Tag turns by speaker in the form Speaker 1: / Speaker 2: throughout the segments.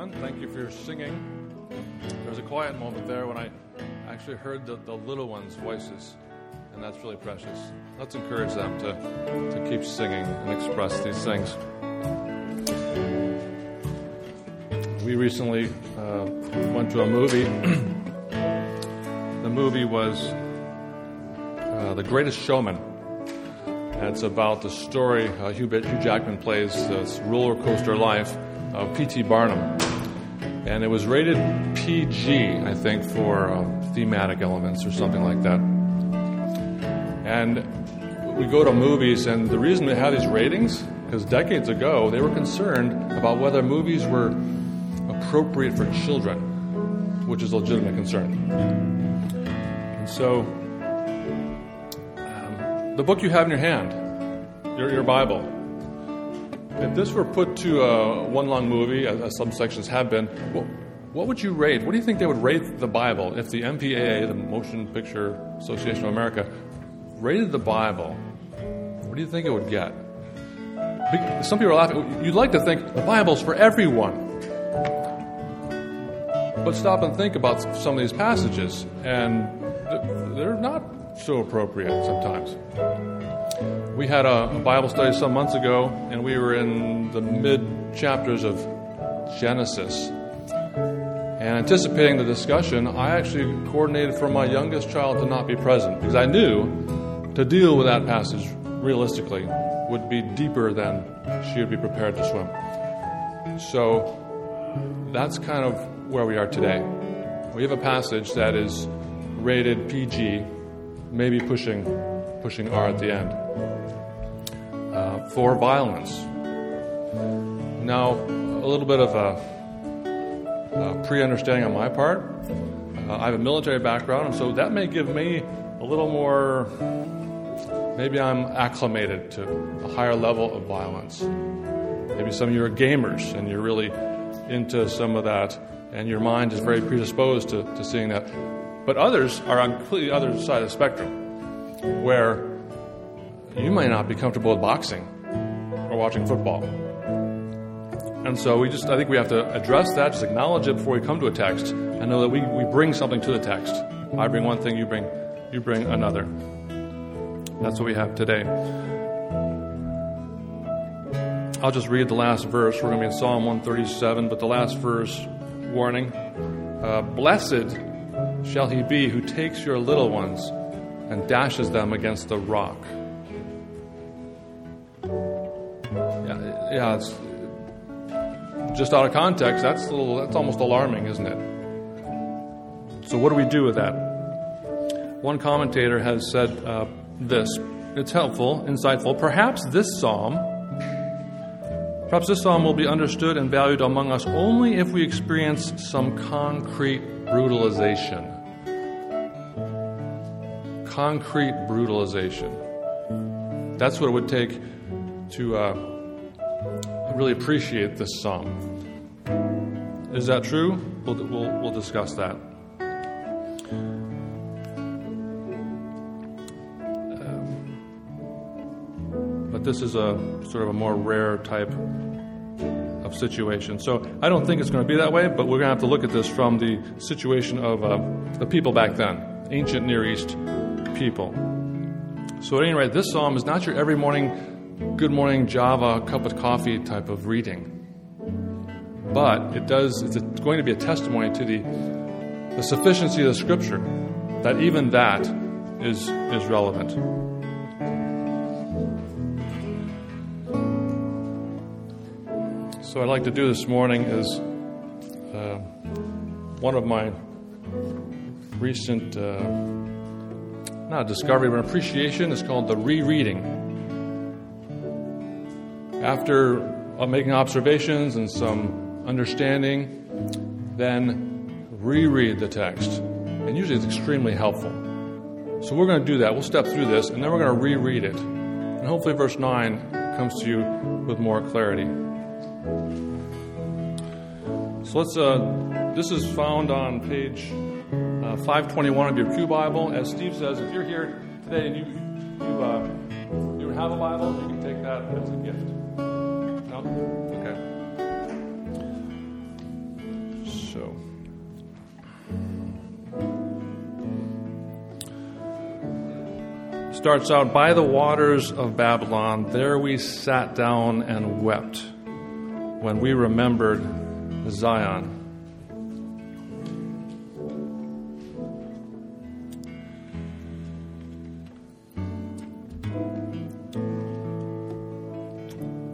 Speaker 1: everyone. Thank you for your singing. There was a quiet moment there when I actually heard the, the little ones' voices, and that's really precious. Let's encourage them to, to keep singing and express these things. We recently uh, went to a movie. the movie was uh, The Greatest Showman. And it's about the story uh, Hugh, Hugh Jackman plays this roller coaster life of P.T. Barnum. And it was rated PG, I think, for um, thematic elements or something like that. And we go to movies, and the reason they have these ratings, because decades ago they were concerned about whether movies were appropriate for children, which is a legitimate concern. And so, um, the book you have in your hand, your, your Bible, if this were put to a one long movie, as some sections have been, what, what would you rate? What do you think they would rate the Bible if the MPAA, the Motion Picture Association of America, rated the Bible? What do you think it would get? Some people are laughing. You'd like to think the Bible's for everyone. But stop and think about some of these passages, and they're not so appropriate sometimes. We had a, Bible study some months ago, and we were in the mid chapters of Genesis. And anticipating the discussion, I actually coordinated for my youngest child to not be present because I knew to deal with that passage realistically would be deeper than she would be prepared to swim. So that's kind of where we are today. We have a passage that is rated PG, maybe pushing pushing R at the end for violence. Now, a little bit of a, a pre understanding on my part. Uh, I have a military background, and so that may give me a little more, maybe I'm acclimated to a higher level of violence. Maybe some of you are gamers and you're really into some of that, and your mind is very predisposed to, to seeing that. But others are on completely other side of the spectrum, where you may not be comfortable with boxing or watching football. And so we just, I think we have to address that, just acknowledge it before we come to a text, and know that we, we bring something to the text. I bring one thing, you bring, you bring another. That's what we have today. I'll just read the last verse. We're going to be in Psalm 137, but the last verse, warning. Uh, Blessed shall he be who takes your little ones and dashes them against the rock. Yeah, it's just out of context. That's a little, that's almost alarming, isn't it? So, what do we do with that? One commentator has said uh, this. It's helpful, insightful. Perhaps this psalm, perhaps this psalm will be understood and valued among us only if we experience some concrete brutalization. Concrete brutalization. That's what it would take to. Uh, really appreciate this psalm. Is that true? We'll, we'll, we'll discuss that. Um, but this is a sort of a more rare type of situation. So I don't think it's going to be that way, but we're going to have to look at this from the situation of uh, the people back then, ancient Near East people. So at any rate, this psalm is not your every morning good morning Java cup of coffee type of reading. But it does, it's going to be a testimony to the, the sufficiency of the scripture, that even that is, is relevant. So, I'd like to do this morning is uh, one of my recent, uh, not discovery, but appreciation is called the rereading after uh, making observations and some understanding, then reread the text. And usually it's extremely helpful. So we're going to do that. We'll step through this and then we're going to reread it. And hopefully, verse 9 comes to you with more clarity. So let's, uh, this is found on page uh, 521 of your Pew Bible. As Steve says, if you're here today and you, you, uh, you have a Bible, you can take that as a gift. Starts out by the waters of Babylon. There we sat down and wept when we remembered Zion.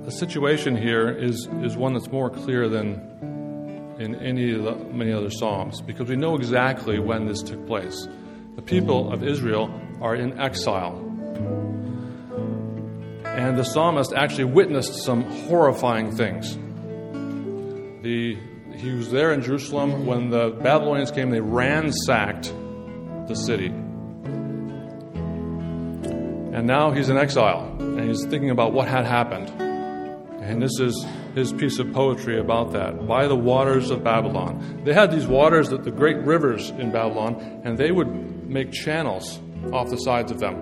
Speaker 1: The situation here is, is one that's more clear than in any of the many other Psalms because we know exactly when this took place. The people of Israel are in exile. And the psalmist actually witnessed some horrifying things. The, he was there in Jerusalem when the Babylonians came, they ransacked the city. And now he's in exile, and he's thinking about what had happened. And this is his piece of poetry about that. By the waters of Babylon. They had these waters, that the great rivers in Babylon, and they would make channels off the sides of them.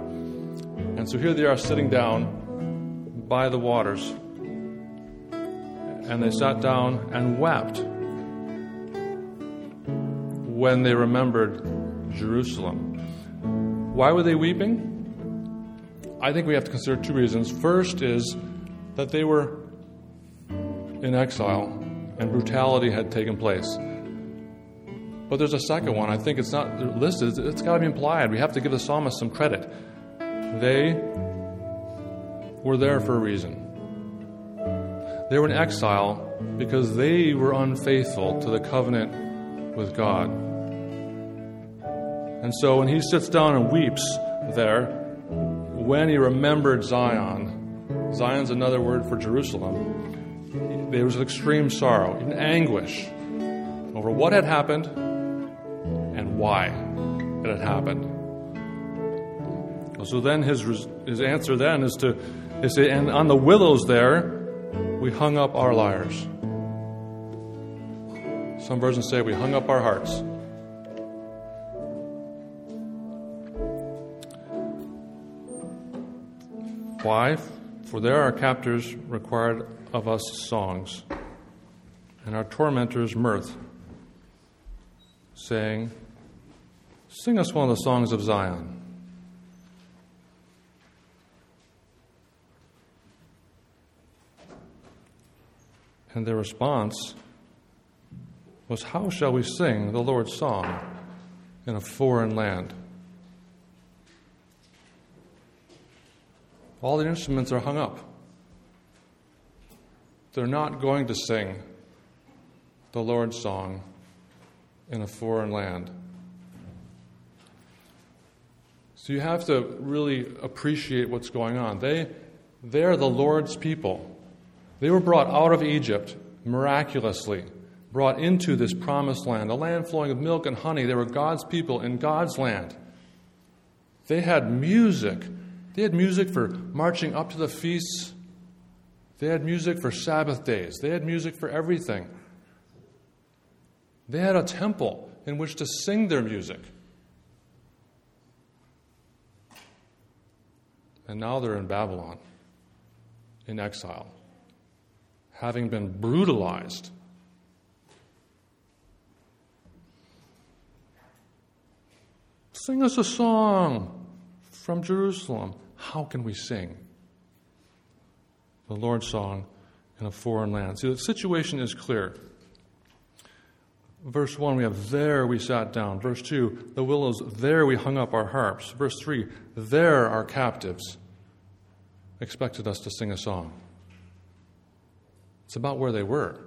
Speaker 1: And so here they are sitting down by the waters. And they sat down and wept when they remembered Jerusalem. Why were they weeping? I think we have to consider two reasons. First is that they were in exile and brutality had taken place. But there's a second one. I think it's not listed, it's got to be implied. We have to give the psalmist some credit. They were there for a reason. They were in exile because they were unfaithful to the covenant with God. And so when he sits down and weeps there, when he remembered Zion, Zion's another word for Jerusalem, there was extreme sorrow and anguish over what had happened and why it had happened. So then his, his answer then is to is and on the willows there we hung up our lyres. Some versions say we hung up our hearts. Why? For there our captors required of us songs, and our tormentors mirth, saying, Sing us one of the songs of Zion. And their response was, How shall we sing the Lord's song in a foreign land? All the instruments are hung up. They're not going to sing the Lord's song in a foreign land. So you have to really appreciate what's going on. They, they're the Lord's people. They were brought out of Egypt miraculously, brought into this promised land, a land flowing with milk and honey. They were God's people in God's land. They had music. They had music for marching up to the feasts they had music for Sabbath days, they had music for everything. They had a temple in which to sing their music. And now they're in Babylon, in exile, having been brutalized. Sing us a song from Jerusalem. How can we sing? the Lord's song in a foreign land. See, the situation is clear. Verse 1, we have there we sat down. Verse 2, the willows, there we hung up our harps. Verse 3, there our captives expected us to sing a song. It's about where they were.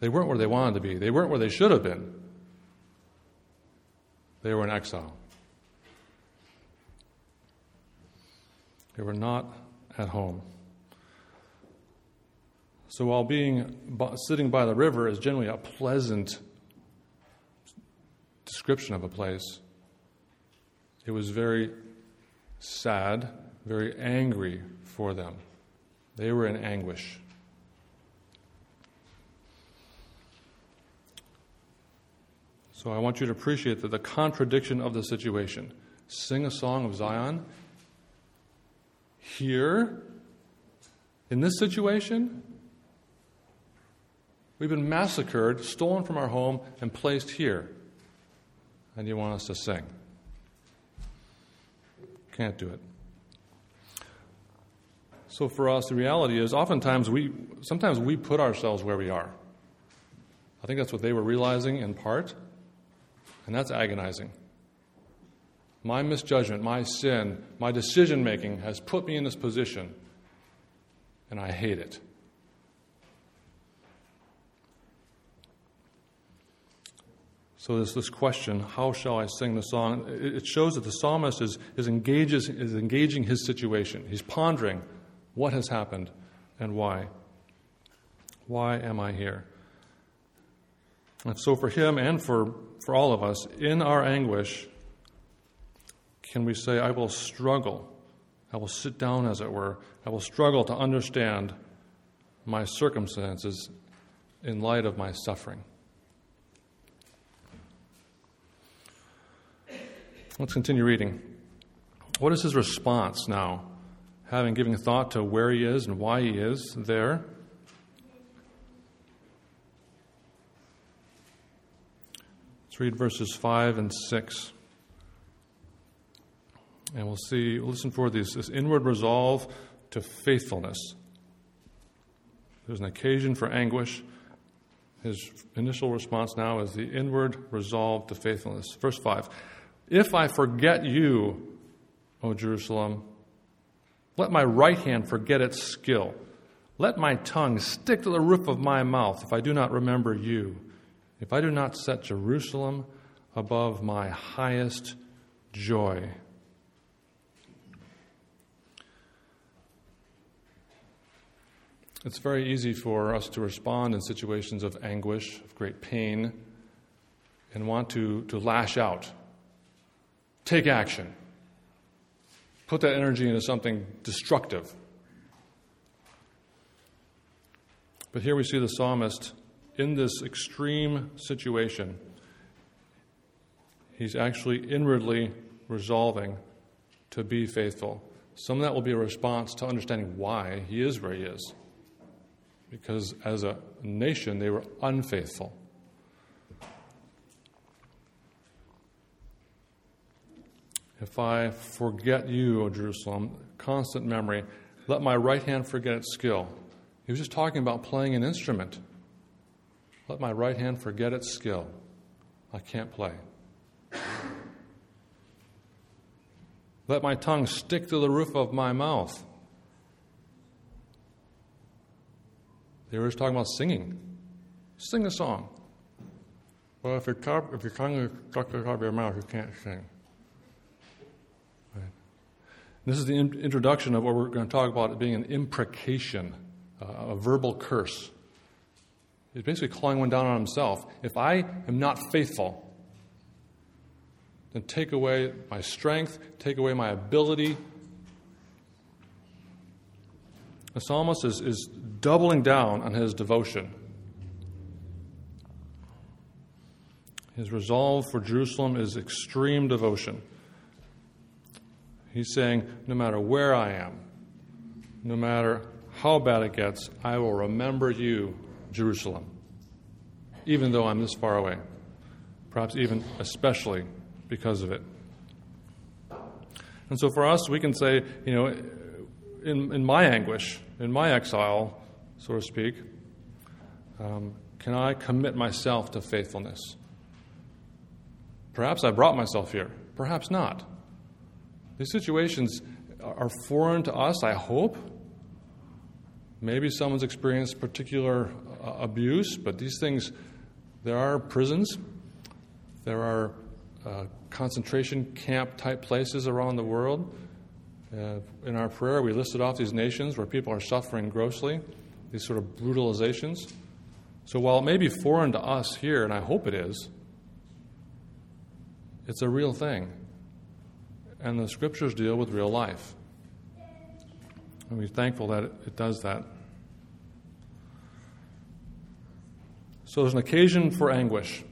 Speaker 1: They weren't where they wanted to be, they weren't where they should have been. They were in exile. They were not at home. So while being sitting by the river is generally a pleasant description of a place, it was very sad, very angry for them. They were in anguish. So I want you to appreciate that the contradiction of the situation. Sing a song of Zion. Here, in this situation, We've been massacred, stolen from our home, and placed here. And you want us to sing. Can't do it. So for us, the reality is oftentimes we, sometimes we put ourselves where we are. I think that's what they were realizing in part, and that's agonizing. My misjudgment, my sin, my decision making has put me in this position, and I hate it. So there's this question how shall I sing the song? It shows that the psalmist is, is, engages, is engaging his situation. He's pondering what has happened and why. Why am I here? And so, for him and for, for all of us, in our anguish, can we say, I will struggle? I will sit down, as it were. I will struggle to understand my circumstances in light of my suffering. Let's continue reading. What is his response now, having given thought to where he is and why he is there? Let's read verses 5 and 6. And we'll see, we'll listen for these, this inward resolve to faithfulness. There's an occasion for anguish. His initial response now is the inward resolve to faithfulness. Verse 5 if I forget you, O Jerusalem, let my right hand forget its skill. Let my tongue stick to the roof of my mouth if I do not remember you, if I do not set Jerusalem above my highest joy. It's very easy for us to respond in situations of anguish, of great pain, and want to, to lash out take action. Put that energy into something destructive. But here we see the psalmist in this extreme situation. He's actually inwardly resolving to be faithful. Some of that will be a response to understanding why he is where he is. Because as a nation, they were unfaithful. If I forget you, O Jerusalem, constant memory, let my right hand forget its skill. He was just talking about playing an instrument. Let my right hand forget its skill. I can't play. Let my tongue stick to the roof of my mouth. They were just talking about singing. Sing a song. Well, if your, top, if your tongue is stuck to the top of your mouth, you can't sing. This is the in- introduction of what we're going to talk about being an imprecation, uh, a verbal curse. He's basically calling one down on himself. If I am not faithful, then take away my strength, take away my ability. The psalmist is, is doubling down on his devotion. His resolve for Jerusalem is extreme devotion. He's saying, no matter where I am, no matter how bad it gets, I will remember you, Jerusalem, even though I'm this far away, perhaps even especially because of it. And so for us, we can say, you know, in, in my anguish, in my exile, so to speak, um, can I commit myself to faithfulness? Perhaps I brought myself here, perhaps not. These situations are foreign to us, I hope. Maybe someone's experienced particular uh, abuse, but these things, there are prisons, there are uh, concentration camp type places around the world. Uh, in our prayer, we listed off these nations where people are suffering grossly, these sort of brutalizations. So while it may be foreign to us here, and I hope it is, it's a real thing and the scriptures deal with real life. And we're thankful that it, does that. So there's an occasion for anguish.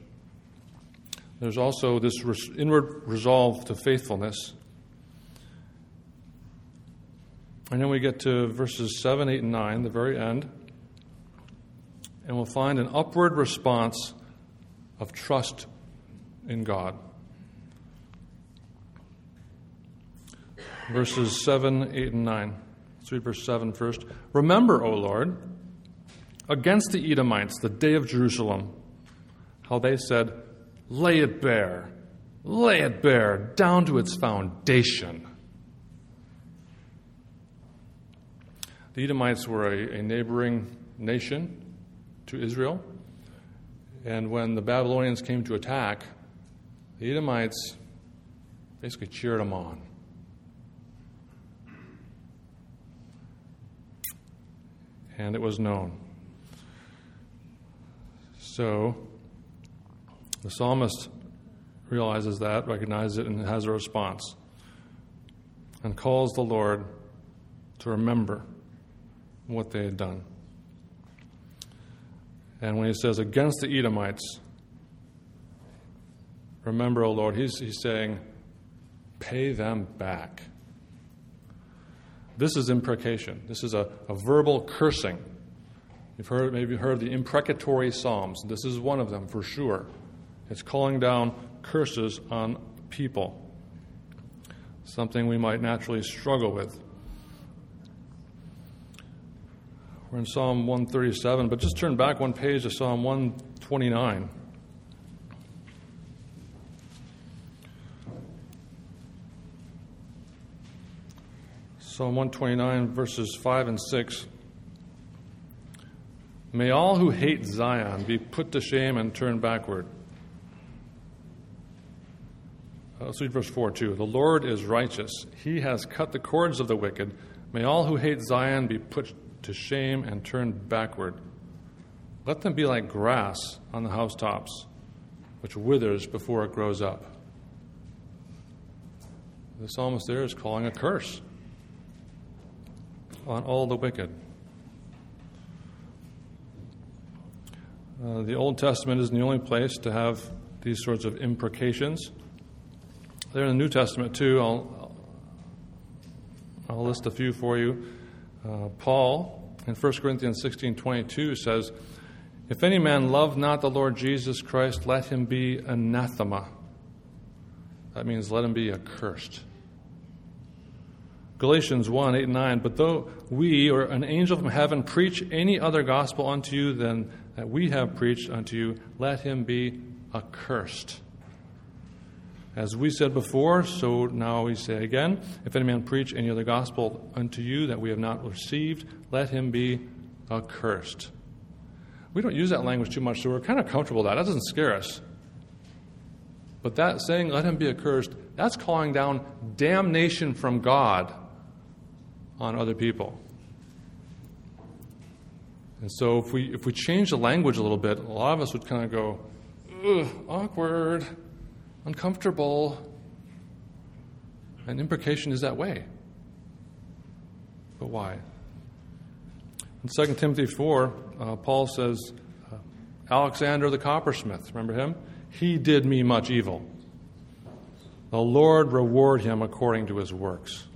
Speaker 1: There's also this inward resolve to faithfulness. And then we get to verses 7, 8, and 9, the very end. And we'll find an upward response of trust in God. Verses 7, 8, and 9. Let's read verse 7 first. Remember, O Lord, against the Edomites, the day of Jerusalem, how they said, Lay it bare, lay it bare, down to its foundation. The Edomites were a, a neighboring nation to Israel. And when the Babylonians came to attack, the Edomites basically cheered them on. And it was known. So the psalmist realizes that, recognizes it, and has a response and calls the Lord to remember what they had done. And when he says, against the Edomites, remember, O Lord, he's, he's saying, pay them back. This is imprecation. This is a, a verbal cursing. You've heard, maybe heard the imprecatory Psalms. This is one of them for sure. It's calling down curses on people, something we might naturally struggle with. We're in Psalm 137, but just turn back one page to Psalm 129. Psalm 129, verses 5 and 6. May all who hate Zion be put to shame and turn backward. Uh, let's read verse 4 too. The Lord is righteous. He has cut the cords of the wicked. May all who hate Zion be put to shame and turn backward. Let them be like grass on the housetops, which withers before it grows up. The psalmist there is calling a curse on all the wicked. Uh, the Old Testament isn't the only place to have these sorts of imprecations. They're in the New Testament too. I'll, I'll list a few for you. Uh, Paul in 1 Corinthians 16 22 says, If any man love not the Lord Jesus Christ, let him be anathema. That means let him be accursed. Galatians 1 8 and 9. But though we or an angel from heaven preach any other gospel unto you than that we have preached unto you, let him be accursed. As we said before, so now we say again if any man preach any other gospel unto you that we have not received, let him be accursed. We don't use that language too much, so we're kind of comfortable with that. That doesn't scare us. But that saying, let him be accursed, that's calling down damnation from God on other people. And so if we, if we change the language a little bit, a lot of us would kind of go, ugh, awkward uncomfortable. And imprecation is that way. But why? In 2 Timothy 4, uh, Paul says, uh, Alexander the coppersmith, remember him? He did me much evil. The Lord reward him according to his works.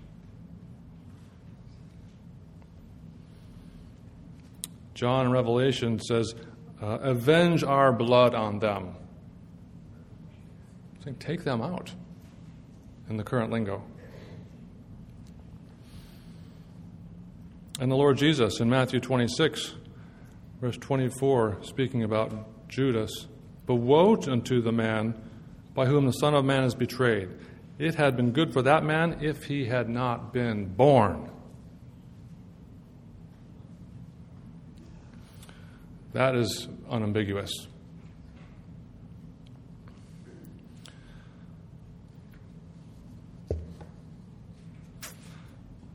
Speaker 1: John in Revelation says, uh, Avenge our blood on them saying, take them out in the current lingo. And the Lord Jesus in Matthew 26, verse 24, speaking about Judas, But woe unto the man by whom the Son of Man is betrayed. It had been good for that man if he had not been born. That is unambiguous.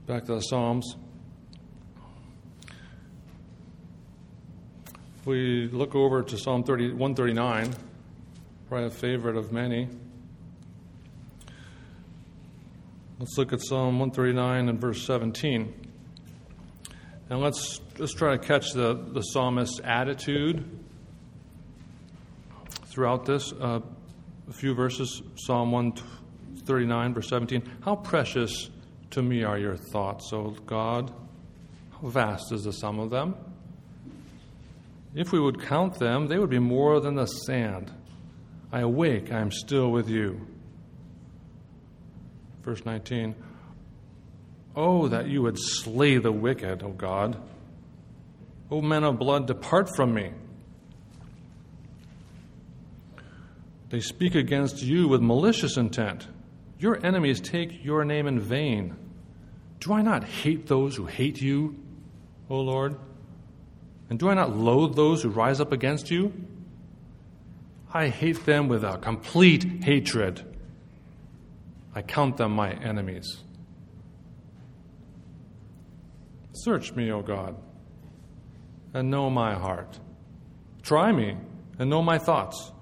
Speaker 1: Back to the Psalms. If we look over to Psalm 30, 139, probably a favorite of many. Let's look at Psalm 139 and verse 17. And let's just try to catch the, the psalmist's attitude throughout this. Uh, a few verses, Psalm 139, verse 17. How precious to me are your thoughts, O God. How vast is the sum of them? If we would count them, they would be more than the sand. I awake, I am still with you. Verse 19 Oh, that you would slay the wicked, O God. O men of blood, depart from me. They speak against you with malicious intent. Your enemies take your name in vain. Do I not hate those who hate you, O Lord? And do I not loathe those who rise up against you? I hate them with a complete hatred. I count them my enemies. Search me, O God, and know my heart. Try me and know my thoughts,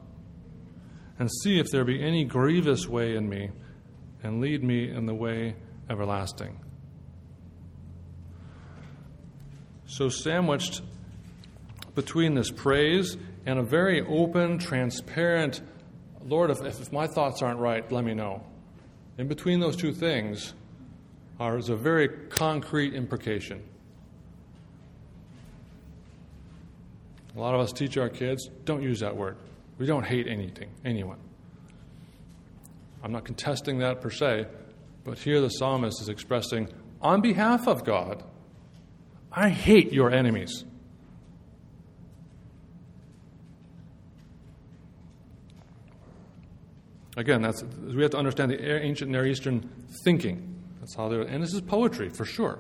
Speaker 1: and see if there be any grievous way in me, and lead me in the way everlasting. So, sandwiched between this praise and a very open, transparent, Lord, if, if my thoughts aren't right, let me know. In between those two things are, is a very concrete imprecation. A lot of us teach our kids don't use that word. We don't hate anything, anyone. I'm not contesting that per se, but here the psalmist is expressing, on behalf of God, I hate your enemies. Again, that's, we have to understand the ancient Near Eastern thinking. That's how they and this is poetry for sure.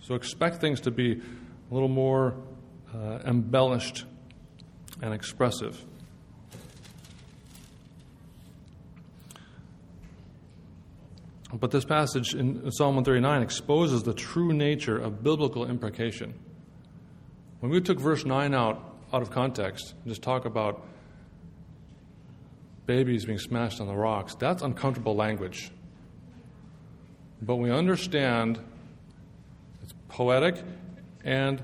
Speaker 1: So expect things to be a little more uh, embellished and expressive. But this passage in Psalm 139 exposes the true nature of biblical imprecation. When we took verse 9 out, out of context, and just talk about babies being smashed on the rocks, that's uncomfortable language. But we understand it's poetic and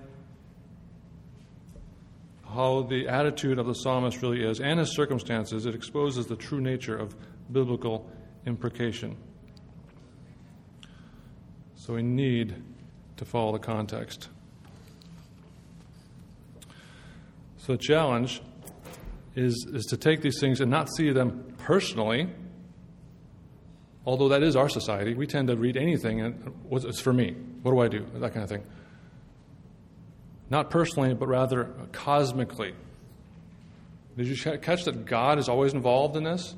Speaker 1: how the attitude of the psalmist really is and his circumstances, it exposes the true nature of biblical imprecation. So we need to follow the context. So the challenge is, is to take these things and not see them personally, although that is our society. We tend to read anything and it's for me. What do I do? That kind of thing. Not personally, but rather cosmically. Did you catch that God is always involved in this?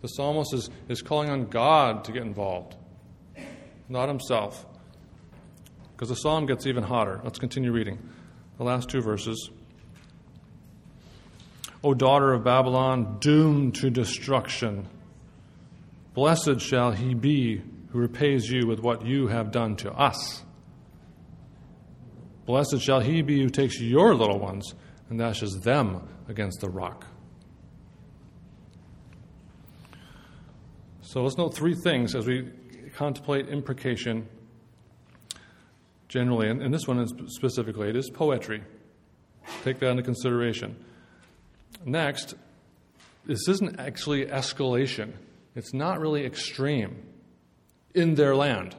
Speaker 1: The psalmist is, is calling on God to get involved, not himself. Because the psalm gets even hotter. Let's continue reading. The last two verses. O daughter of Babylon, doomed to destruction. Blessed shall he be who repays you with what you have done to us. Blessed shall he be who takes your little ones and dashes them against the rock. So let's note three things as we contemplate imprecation generally, and, and this one is specifically, it is poetry. Take that into consideration. Next, this isn't actually escalation, it's not really extreme in their land.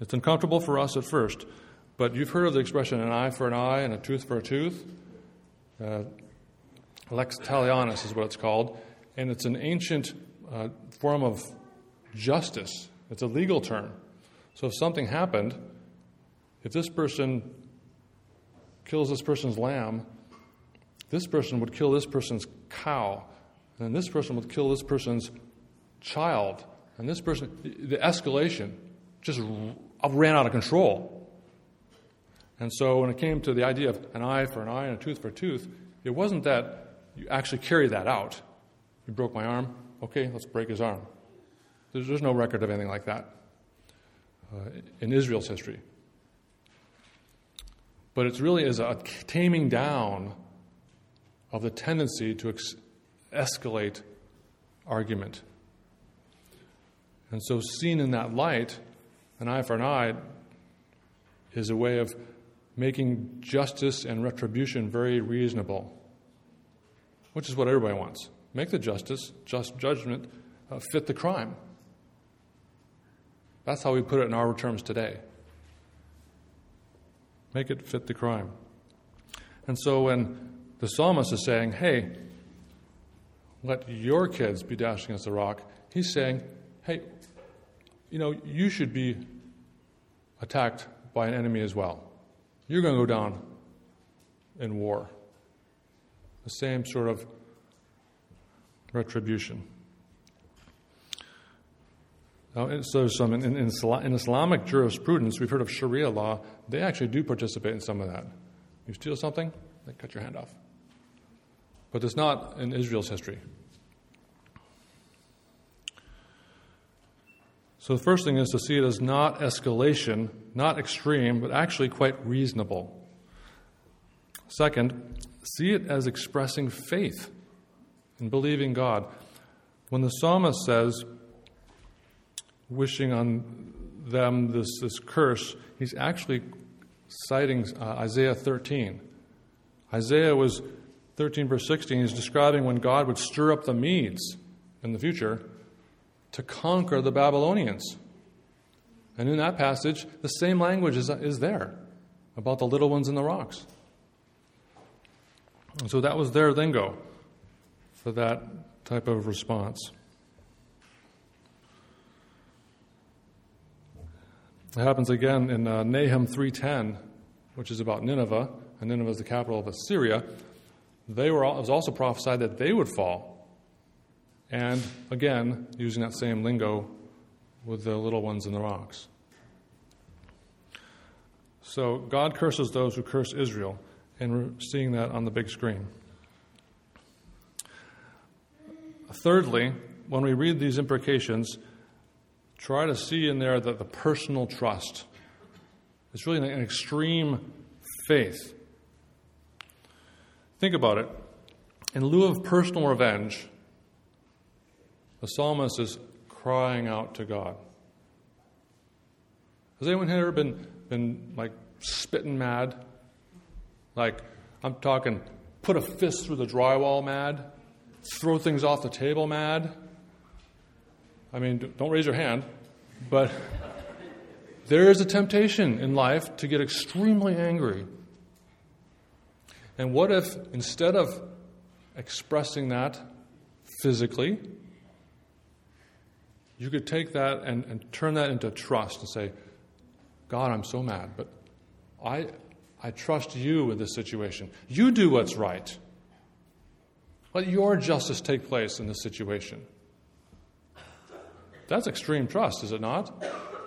Speaker 1: It's uncomfortable for us at first, but you've heard of the expression an eye for an eye and a tooth for a tooth. Uh, lex talionis is what it's called, and it's an ancient uh, form of justice. It's a legal term. So if something happened, if this person kills this person's lamb, this person would kill this person's cow, and this person would kill this person's child, and this person, the escalation just ran out of control. And so when it came to the idea of an eye for an eye and a tooth for a tooth, it wasn't that you actually carry that out. You broke my arm, okay, let's break his arm. There's, there's no record of anything like that uh, in Israel's history. But it really is a taming down of the tendency to ex- escalate argument. And so, seen in that light, an eye for an eye is a way of making justice and retribution very reasonable, which is what everybody wants. Make the justice, just judgment, uh, fit the crime. That's how we put it in our terms today. Make it fit the crime. And so when the psalmist is saying, hey, let your kids be dashed against the rock. He's saying, hey, you know, you should be attacked by an enemy as well. You're going to go down in war. The same sort of retribution. Now, so some in, in, in, Islamic jurisprudence, we've heard of Sharia law. They actually do participate in some of that. You steal something, they cut your hand off. But it's not in Israel's history. So the first thing is to see it as not escalation, not extreme, but actually quite reasonable. Second, see it as expressing faith and believing God. When the psalmist says, wishing on them this, this curse, he's actually citing uh, Isaiah 13. Isaiah was 13, verse 16, he's describing when God would stir up the Medes in the future to conquer the Babylonians. And in that passage, the same language is, is there about the little ones in the rocks. And so that was their lingo for that type of response. It happens again in uh, Nahum 3:10, which is about Nineveh, and Nineveh is the capital of Assyria. They were, it was also prophesied that they would fall and again, using that same lingo with the little ones in the rocks. So God curses those who curse Israel, and we're seeing that on the big screen. Thirdly, when we read these imprecations, try to see in there that the personal trust. It's really an extreme faith. Think about it. In lieu of personal revenge, the psalmist is crying out to God. Has anyone here ever been, been like spitting mad? Like, I'm talking put a fist through the drywall mad? Throw things off the table mad? I mean, don't raise your hand, but there is a temptation in life to get extremely angry. And what if instead of expressing that physically, you could take that and, and turn that into trust and say, God, I'm so mad, but I, I trust you in this situation. You do what's right. Let your justice take place in this situation. That's extreme trust, is it not?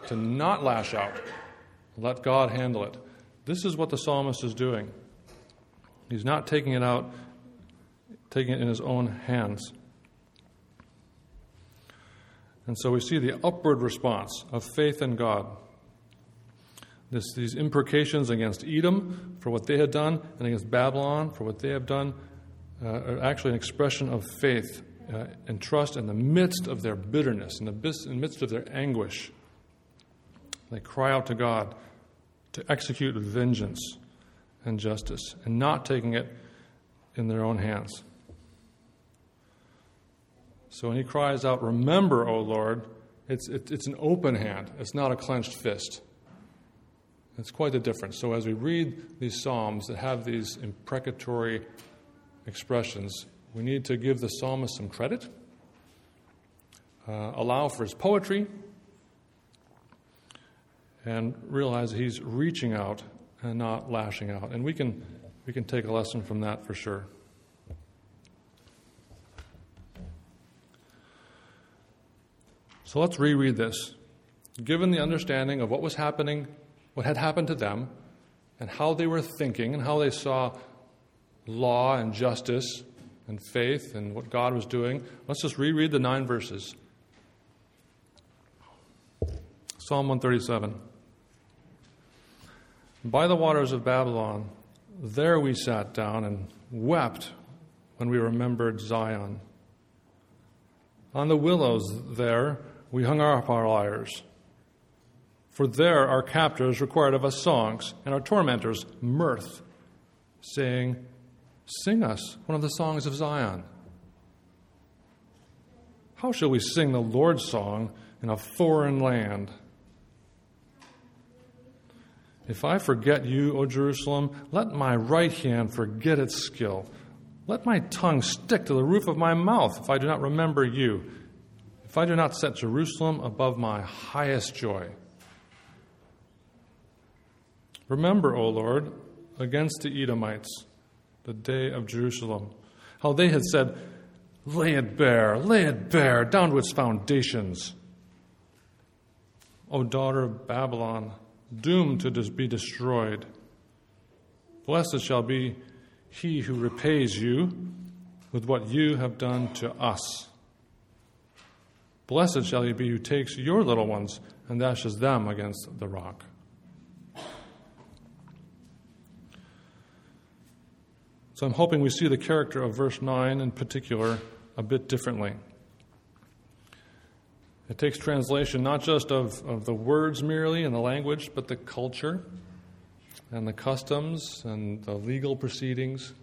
Speaker 1: To not lash out, let God handle it. This is what the psalmist is doing. He's not taking it out, taking it in his own hands. And so we see the upward response of faith in God. This, these imprecations against Edom for what they had done and against Babylon for what they have done uh, are actually an expression of faith uh, and trust in the midst of their bitterness, in the, in the midst of their anguish. They cry out to God to execute vengeance and justice and not taking it in their own hands. So when he cries out, Remember, O Lord, it's, it, it's an open hand, it's not a clenched fist. It's quite the difference. So as we read these Psalms that have these imprecatory expressions, we need to give the psalmist some credit, uh, allow for his poetry, and realize he's reaching out and not lashing out. And we can, we can take a lesson from that for sure. So let's reread this. Given the understanding of what was happening, what had happened to them, and how they were thinking, and how they saw law and justice and faith and what God was doing, let's just reread the nine verses. Psalm 137. By the waters of Babylon, there we sat down and wept when we remembered Zion. On the willows there, we hung up our lyres. For there our captors required of us songs, and our tormentors mirth, saying, Sing us one of the songs of Zion. How shall we sing the Lord's song in a foreign land? If I forget you, O Jerusalem, let my right hand forget its skill. Let my tongue stick to the roof of my mouth if I do not remember you if I do not set Jerusalem above my highest joy. Remember, O Lord, against the Edomites, the day of Jerusalem, how they had said, Lay it bare, lay it bare, down to its foundations. O daughter of Babylon, doomed to be destroyed. Blessed shall be he who repays you with what you have done to us. Blessed shall he be who takes your little ones and dashes them against the rock. So I'm hoping we see the character of verse 9 in particular a bit differently. It takes translation not just of, of the words merely and the language, but the culture and the customs and the legal proceedings.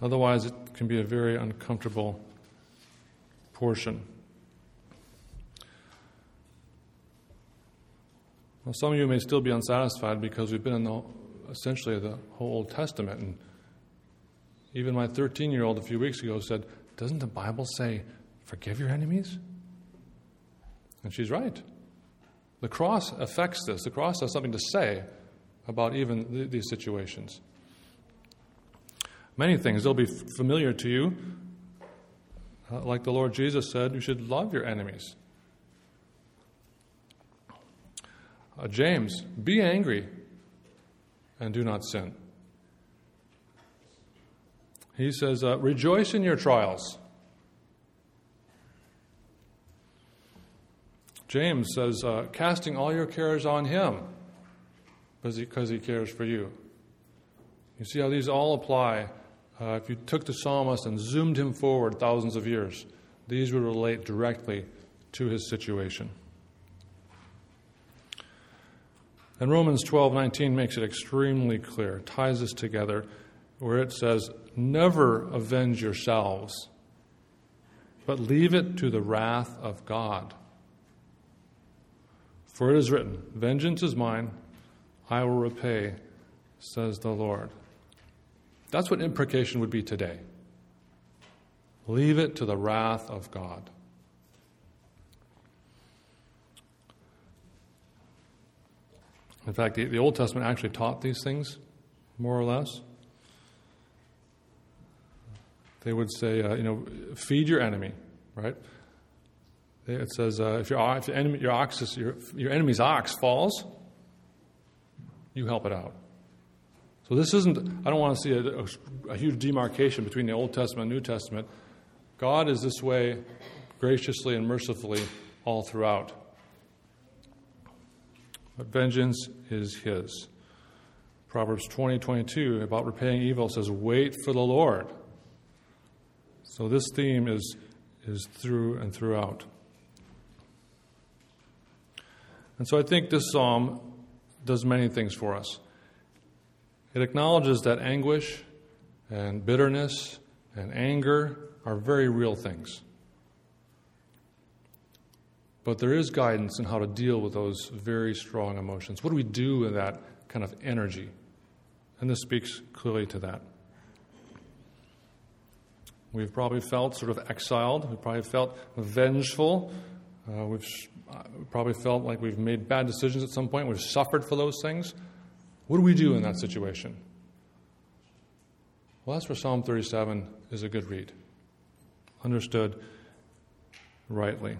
Speaker 1: Otherwise, it can be a very uncomfortable portion. Well, some of you may still be unsatisfied because we've been in the, essentially the whole Old Testament. And even my 13 year old a few weeks ago said, Doesn't the Bible say, forgive your enemies? And she's right. The cross affects this. The cross has something to say about even th- these situations. Many things, they'll be f- familiar to you. Uh, like the Lord Jesus said, you should love your enemies. Uh, James, be angry and do not sin. He says, uh, rejoice in your trials. James says, uh, casting all your cares on him because he, cares for you. You see how these all apply. Uh, if you took the psalmist and zoomed him forward thousands of years, these would relate directly to his situation. And Romans 12:19 makes it extremely clear, ties this together, where it says, "Never avenge yourselves, but leave it to the wrath of God." For it is written, Vengeance is mine, I will repay, says the Lord. That's what imprecation would be today. Leave it to the wrath of God. In fact, the, the Old Testament actually taught these things, more or less. They would say, uh, you know, feed your enemy, right? It says, uh, if, your, if your, enemy, your, ox your, your enemy's ox falls, you help it out. So this isn't, I don't want to see a, a, a, huge demarcation between the Old Testament and New Testament. God is this way graciously and mercifully all throughout. But vengeance is His. Proverbs 20, 22 about repaying evil says, wait for the Lord. So this theme is, is through and throughout. And so I think this psalm does many things for us. It acknowledges that anguish and bitterness and anger are very real things. But there is guidance in how to deal with those very strong emotions. What do we do with that kind of energy? And this speaks clearly to that. We've probably felt sort of exiled. We've probably felt vengeful. Uh, we've probably felt like we've made bad decisions at some point. We've suffered for those things. What do we do in that situation? Well, that's where Psalm 37 is a good read, understood rightly.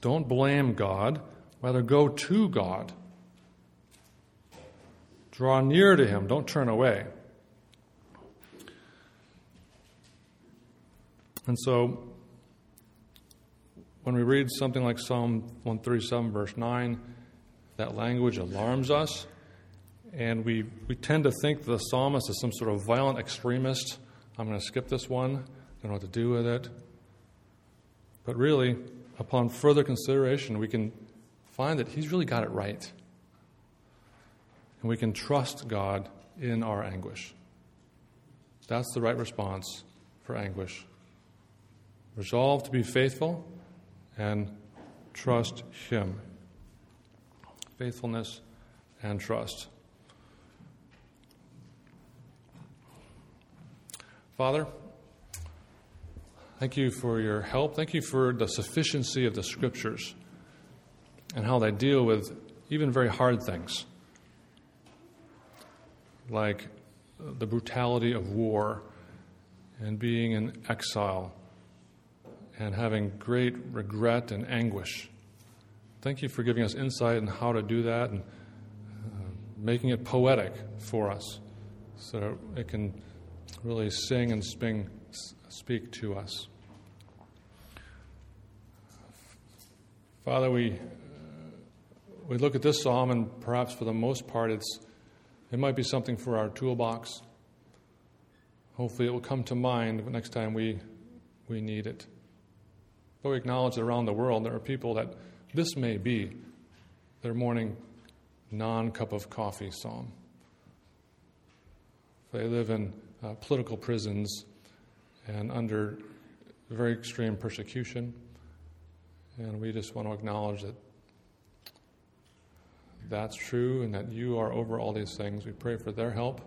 Speaker 1: Don't blame God, rather, go to God. Draw near to Him, don't turn away. And so, when we read something like Psalm 137, verse 9, that language alarms us, and we, we tend to think the psalmist is some sort of violent extremist. I'm going to skip this one, I don't know what to do with it. But really, upon further consideration, we can find that he's really got it right. And we can trust God in our anguish. That's the right response for anguish. Resolve to be faithful and trust Him. Faithfulness and trust. Father, Thank you for your help. Thank you for the sufficiency of the scriptures and how they deal with even very hard things like the brutality of war and being in exile and having great regret and anguish. Thank you for giving us insight in how to do that and uh, making it poetic for us so it can really sing and sping, speak to us. Father, we, we look at this psalm, and perhaps for the most part, it's, it might be something for our toolbox. Hopefully, it will come to mind next time we, we need it. But we acknowledge that around the world there are people that this may be their morning non cup of coffee psalm. They live in uh, political prisons and under very extreme persecution. And we just want to acknowledge that that's true and that you are over all these things. We pray for their help.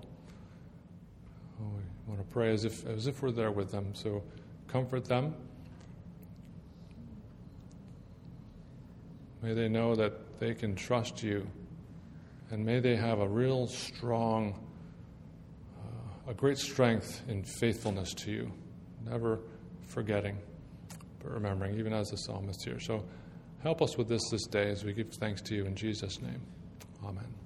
Speaker 1: We want to pray as if, as if we're there with them. So comfort them. May they know that they can trust you. And may they have a real strong, uh, a great strength in faithfulness to you, never forgetting, but remembering, even as the psalmist here. So help us with this this day as we give thanks to you in Jesus' name. Amen.